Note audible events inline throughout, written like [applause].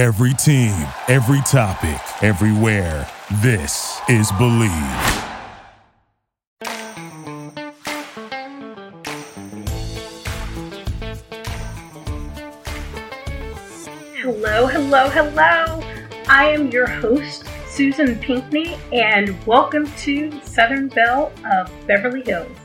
Every team, every topic, everywhere. This is Bleav. Hello, hello, hello. I am your host, Susan Pinkney, and welcome to Southern Belle of Beverly Hills.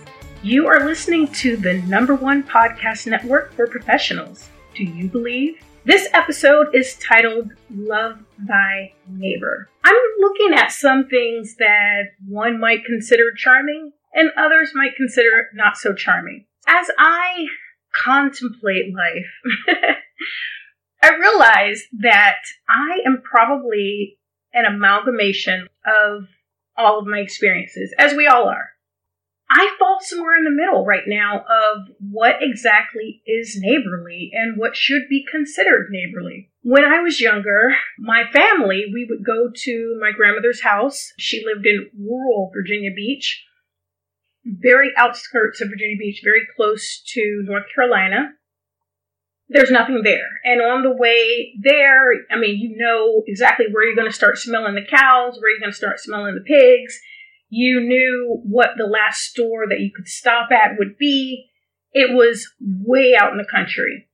You are listening to the number one podcast network for professionals. Do you believe? This episode is titled Love Thy Neighbor. I'm looking at some things that one might consider charming and others might consider not so charming. As I contemplate life, [laughs] I realize that I am probably an amalgamation of all of my experiences, as we all are. Somewhere in the middle right now of what exactly is neighborly and what should be considered neighborly. When I was younger, my family, we would go to my grandmother's house. She lived in rural Virginia Beach, very outskirts of Virginia Beach, very close to North Carolina. There's nothing there. And on the way there, I mean, you know exactly where you're going to start smelling the cows, where you're going to start smelling the pigs you knew what the last store that you could stop at would be. It was way out in the country.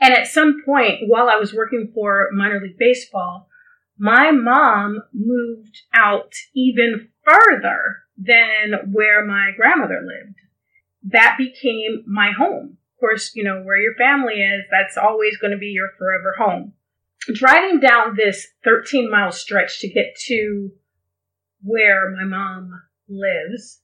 And at some point, while I was working for minor league baseball, my mom moved out even further than where my grandmother lived. That became my home. Of course, you know, where your family is, that's always going to be your forever home. Driving down this 13 mile stretch to get to where my mom lives,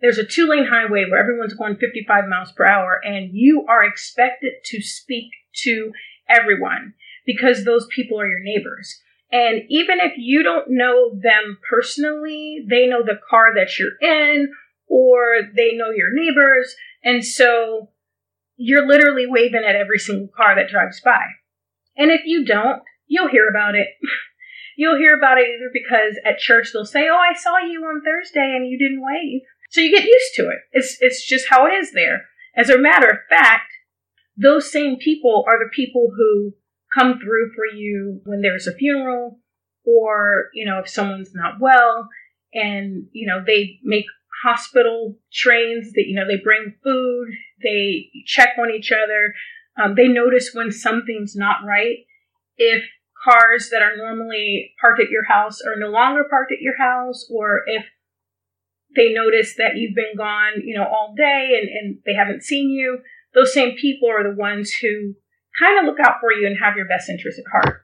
there's a two lane highway where everyone's going 55 miles per hour, and you are expected to speak to everyone because those people are your neighbors. And even if you don't know them personally, they know the car that you're in or they know your neighbors. And so you're literally waving at every single car that drives by. And if you don't, you'll hear about it. [laughs] you'll hear about it either because at church they'll say, "Oh, I saw you on Thursday and you didn't wave," so you get used to it. It's it's just how it is there. As a matter of fact, those same people are the people who come through for you when there's a funeral, or you know if someone's not well, and you know they make hospital trains that you know they bring food, they check on each other. Um, they notice when something's not right. If cars that are normally parked at your house are no longer parked at your house, or if they notice that you've been gone, you know, all day and, and they haven't seen you, those same people are the ones who kind of look out for you and have your best interest at heart.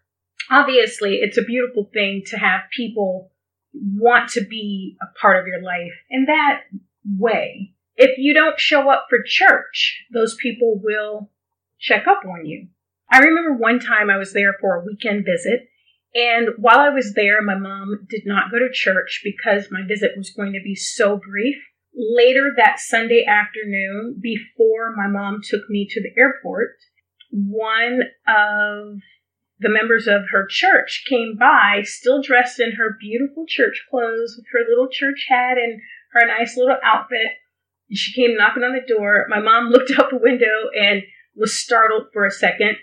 Obviously, it's a beautiful thing to have people want to be a part of your life in that way. If you don't show up for church, those people will check up on you. I remember one time I was there for a weekend visit, and while I was there, my mom did not go to church because my visit was going to be so brief. Later that Sunday afternoon, before my mom took me to the airport, one of the members of her church came by, still dressed in her beautiful church clothes with her little church hat and her nice little outfit. She came knocking on the door. My mom looked out the window and was startled for a second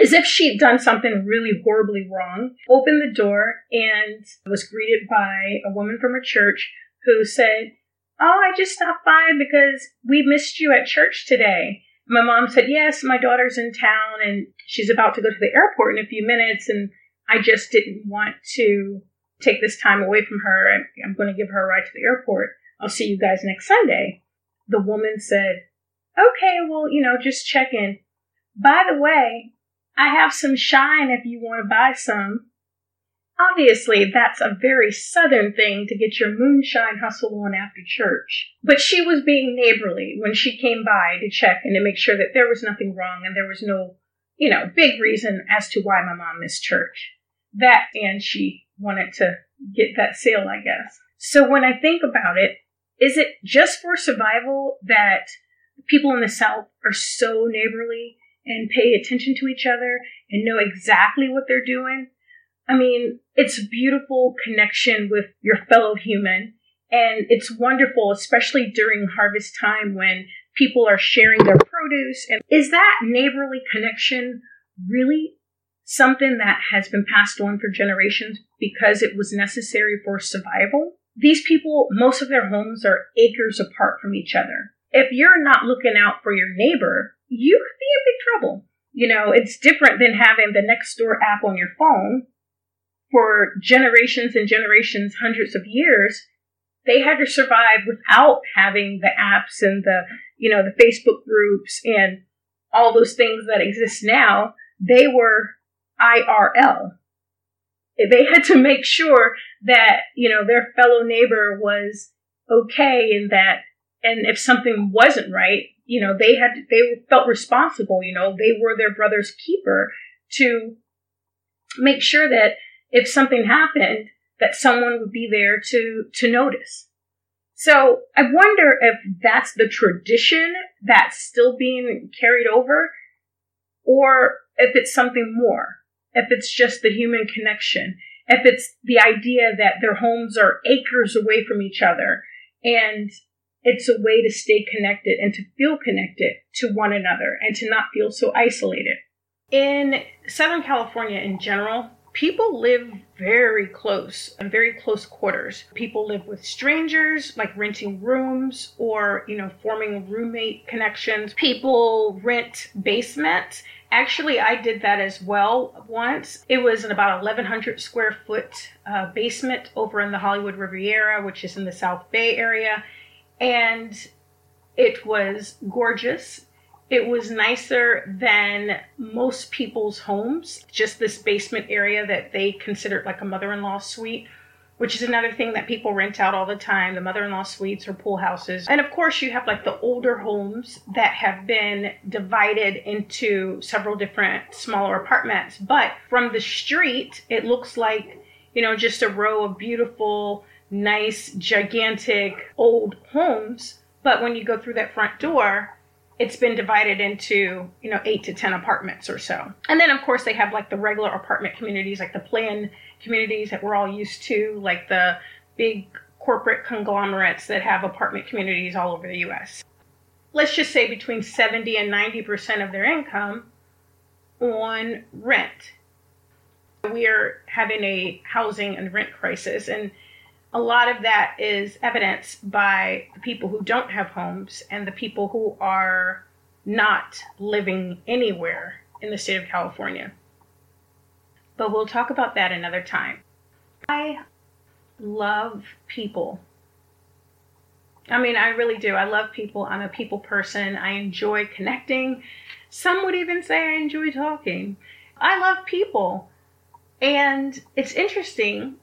as if she'd done something really horribly wrong, opened the door and was greeted by a woman from her church who said, Oh, I just stopped by because we missed you at church today. My mom said, Yes, my daughter's in town and she's about to go to the airport in a few minutes, and I just didn't want to take this time away from her. I'm going to give her a ride to the airport. I'll see you guys next Sunday. The woman said, Okay, well, you know, just check in. By the way, I have some shine if you want to buy some. Obviously, that's a very southern thing to get your moonshine hustle on after church. But she was being neighborly when she came by to check and to make sure that there was nothing wrong and there was no, you know, big reason as to why my mom missed church. That and she wanted to get that sale, I guess. So when I think about it, is it just for survival that people in the South are so neighborly and pay attention to each other and know exactly what they're doing. I mean, it's a beautiful connection with your fellow human. And it's wonderful, especially during harvest time when people are sharing their produce. And is that neighborly connection really something that has been passed on for generations because it was necessary for survival. These people, most of their homes are acres apart from each other. If you're not looking out for your neighbor, you could be in big trouble. You know, it's different than having the Nextdoor app on your phone. For generations and generations, hundreds of years, they had to survive without having the apps and the, you know, the Facebook groups and all those things that exist now. They were IRL. They had to make sure that, you know, their fellow neighbor was okay and that, and if something wasn't right, you know, they had, they felt responsible, you know, they were their brother's keeper to make sure that if something happened, that someone would be there to, to notice. So I wonder if that's the tradition that's still being carried over or if it's something more if it's just the human connection, if it's the idea that their homes are acres away from each other and it's a way to stay connected and to feel connected to one another and to not feel so isolated. In Southern California in general, people live very close and very close quarters. People live with strangers, like renting rooms or, you know, forming roommate connections. People rent basements Actually, I did that as well once. It was an about 1,100 square foot uh, basement over in the Hollywood Riviera, which is in the South Bay area. And it was gorgeous. It was nicer than most people's homes, just this basement area that they considered like a mother in law suite which is another thing that people rent out all the time the mother in law suites or pool houses. And of course, you have like the older homes that have been divided into several different smaller apartments. But from the street, it looks like, you know, just a row of beautiful, nice, gigantic old homes. But when you go through that front door, it's been divided into you know eight to ten apartments or so and then of course they have like the regular apartment communities like the plan communities that we're all used to like the big corporate conglomerates that have apartment communities all over the us let's just say between 70 and 90 percent of their income on rent we are having a housing and rent crisis and a lot of that is evidenced by the people who don't have homes and the people who are not living anywhere in the state of California. But we'll talk about that another time. I love people. I mean, I really do. I love people. I'm a people person. I enjoy connecting. Some would even say I enjoy talking. I love people. And it's interesting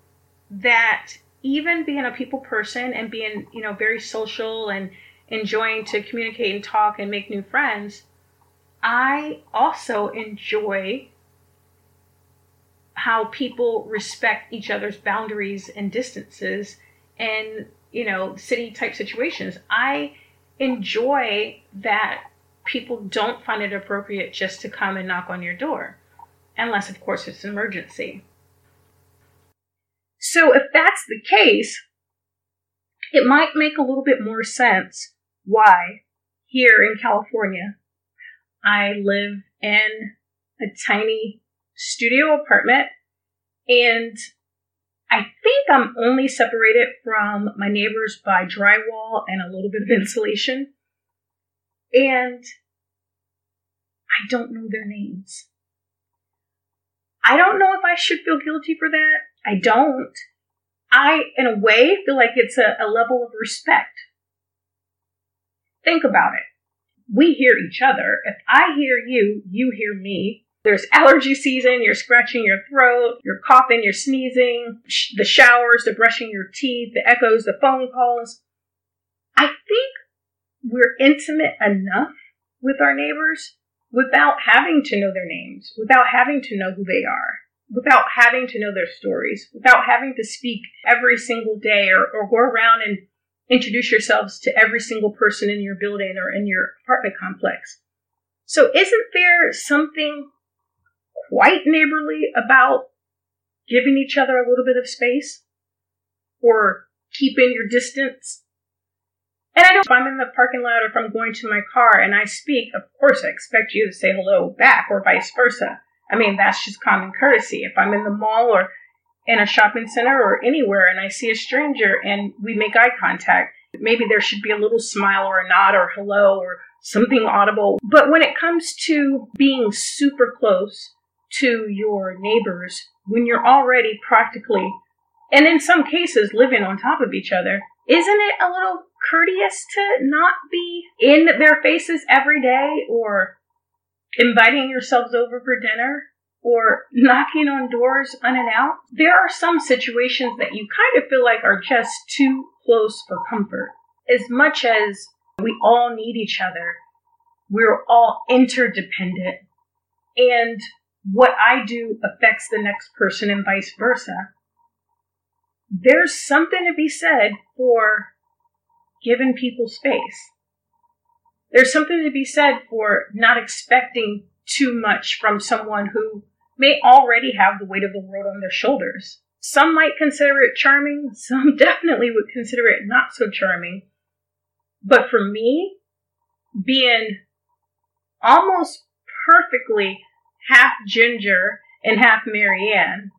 that even being a people person and being, you know, very social and enjoying to communicate and talk and make new friends, I also enjoy how people respect each other's boundaries and distances and, you know, city type situations. I enjoy that people don't find it appropriate just to come and knock on your door, unless, of course, it's an emergency. So if that's the case, it might make a little bit more sense why here in California I live in a tiny studio apartment and I think I'm only separated from my neighbors by drywall and a little bit of insulation. And I don't know their names. I don't know if I should feel guilty for that. I don't. I, in a way, feel like it's a, a level of respect. Think about it. We hear each other. If I hear you, you hear me. There's allergy season, you're scratching your throat, you're coughing, you're sneezing, sh- the showers, the brushing your teeth, the echoes, the phone calls. I think we're intimate enough with our neighbors without having to know their names, without having to know who they are without having to know their stories, without having to speak every single day or, or go around and introduce yourselves to every single person in your building or in your apartment complex. So, isn't there something quite neighborly about giving each other a little bit of space or keeping your distance? And I know if I'm in the parking lot or if I'm going to my car and I speak, of course I expect you to say hello back or vice versa. I mean, that's just common courtesy. If I'm in the mall or in a shopping center or anywhere and I see a stranger and we make eye contact, maybe there should be a little smile or a nod or hello or something audible. But when it comes to being super close to your neighbors, when you're already practically, and in some cases, living on top of each other, isn't it a little courteous to not be in their faces every day or inviting yourselves over for dinner or knocking on doors unannounced. There are some situations that you kind of feel like are just too close for comfort. As much as we all need each other, we're all interdependent. And what I do affects the next person and vice versa. There's something to be said for giving people space. There's something to be said for not expecting too much from someone who may already have the weight of the world on their shoulders. Some might consider it charming, [laughs] some definitely would consider it not so charming. But for me, being almost perfectly half ginger and half Marianne,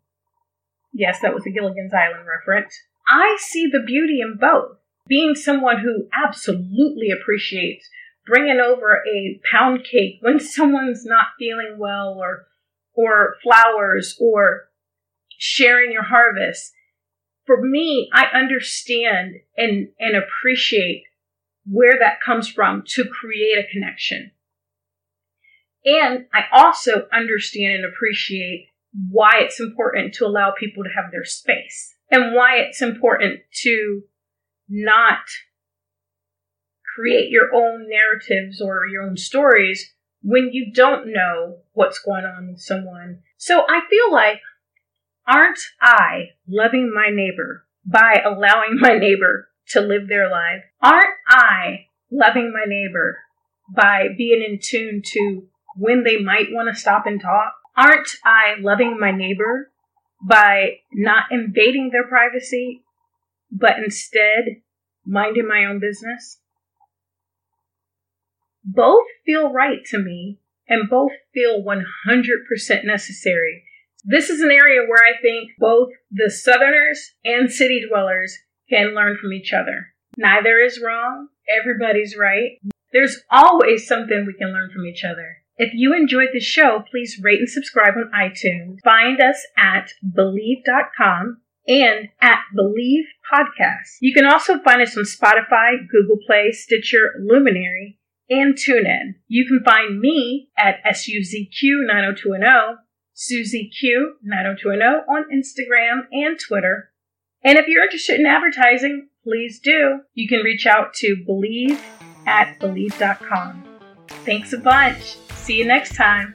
yes, that was a Gilligan's Island reference, I see the beauty in both. Being someone who absolutely appreciates bringing over a pound cake when [laughs] someone's not feeling well or or flowers or sharing your harvest. For me i understand and and appreciate where that comes from to create a connection. And i also understand and appreciate why it's important to allow people to have their space and why it's important to not create your own narratives or your own stories when you don't know what's going on with someone. So I feel like, aren't I loving my neighbor by allowing my neighbor to live their life? Aren't I loving my neighbor by being in tune to when they might want to stop and talk? Aren't I loving my neighbor by not invading their privacy, but instead minding my own business? Both feel right to me and both feel 100% necessary. This is an area where I think both the Southerners and city dwellers can learn from each other. Neither is wrong, everybody's right. There's always something we can learn from each other. If you enjoyed the show, please rate and subscribe on iTunes. Find us at Bleav.com and at Bleav Podcast. You can also find us on Spotify, Google Play, Stitcher, Luminary, and TuneIn. You can find me at SUZQ90210, SuzyQ90210 on Instagram and Twitter. And if you're interested in advertising, please do. You can reach out to believe at bleav.com. Thanks a bunch. See you next time.